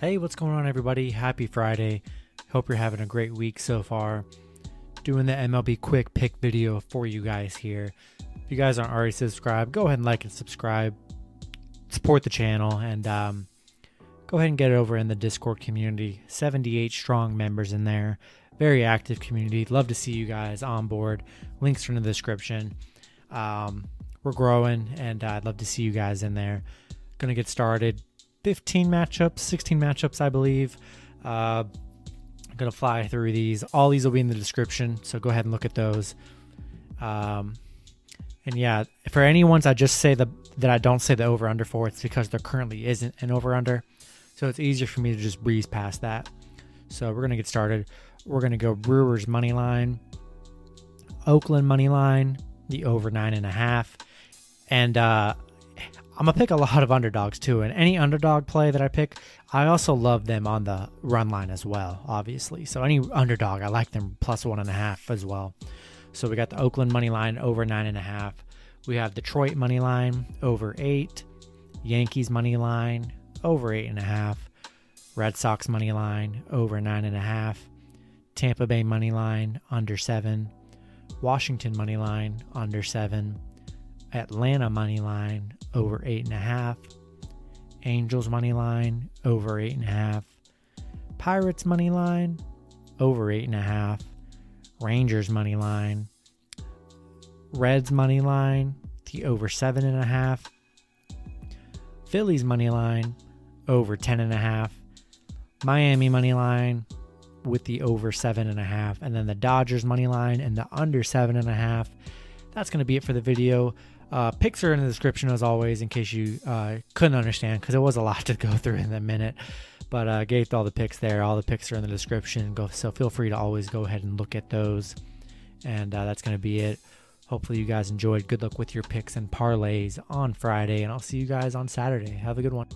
Hey, what's going on, everybody? Happy Friday. Hope you're having a great week so far. Doing the MLB quick pick video for you guys here. If you guys aren't already subscribed, go ahead and like and subscribe. Support the channel and um, go ahead and get over in the Discord community. 78 strong members in there. Very active community. Love to see you guys on board. Links are in the description. Um, we're growing, and I'd love to see you guys in there. Gonna get started. 15 matchups, 16 matchups, I believe. Uh, I'm gonna fly through these. All these will be in the description, so go ahead and look at those. Um, and yeah, for any ones I just say the that I don't say the over under for, it's because there currently isn't an over under, so it's easier for me to just breeze past that. So we're gonna get started. We're gonna go Brewers money line, Oakland money line, the over nine and a half, and uh, I'm gonna pick a lot of underdogs too. And any underdog play that I pick, I also love them on the run line as well, obviously. So any underdog, I like them plus one and a half as well. So we got the Oakland money line over nine and a half. We have Detroit money line over eight, Yankees money line over eight and a half, Red Sox money line over nine and a half, Tampa Bay money line under seven, Washington money line under seven, Atlanta money line over eight and a half, Angels money line over eight and a half, Pirates money line over eight and a half, Rangers money line, Reds money line, the over seven and a half, Phillies money line over ten and a half, Miami money line with the over seven and a half, and then the Dodgers money line and the under seven and a half. That's going to be it for the video. Uh, picks are in the description as always, in case you uh, couldn't understand, because it was a lot to go through in a minute. But uh, gave all the picks there. All the picks are in the description. Go so feel free to always go ahead and look at those. And uh, that's going to be it. Hopefully you guys enjoyed. Good luck with your picks and parlays on Friday, and I'll see you guys on Saturday. Have a good one.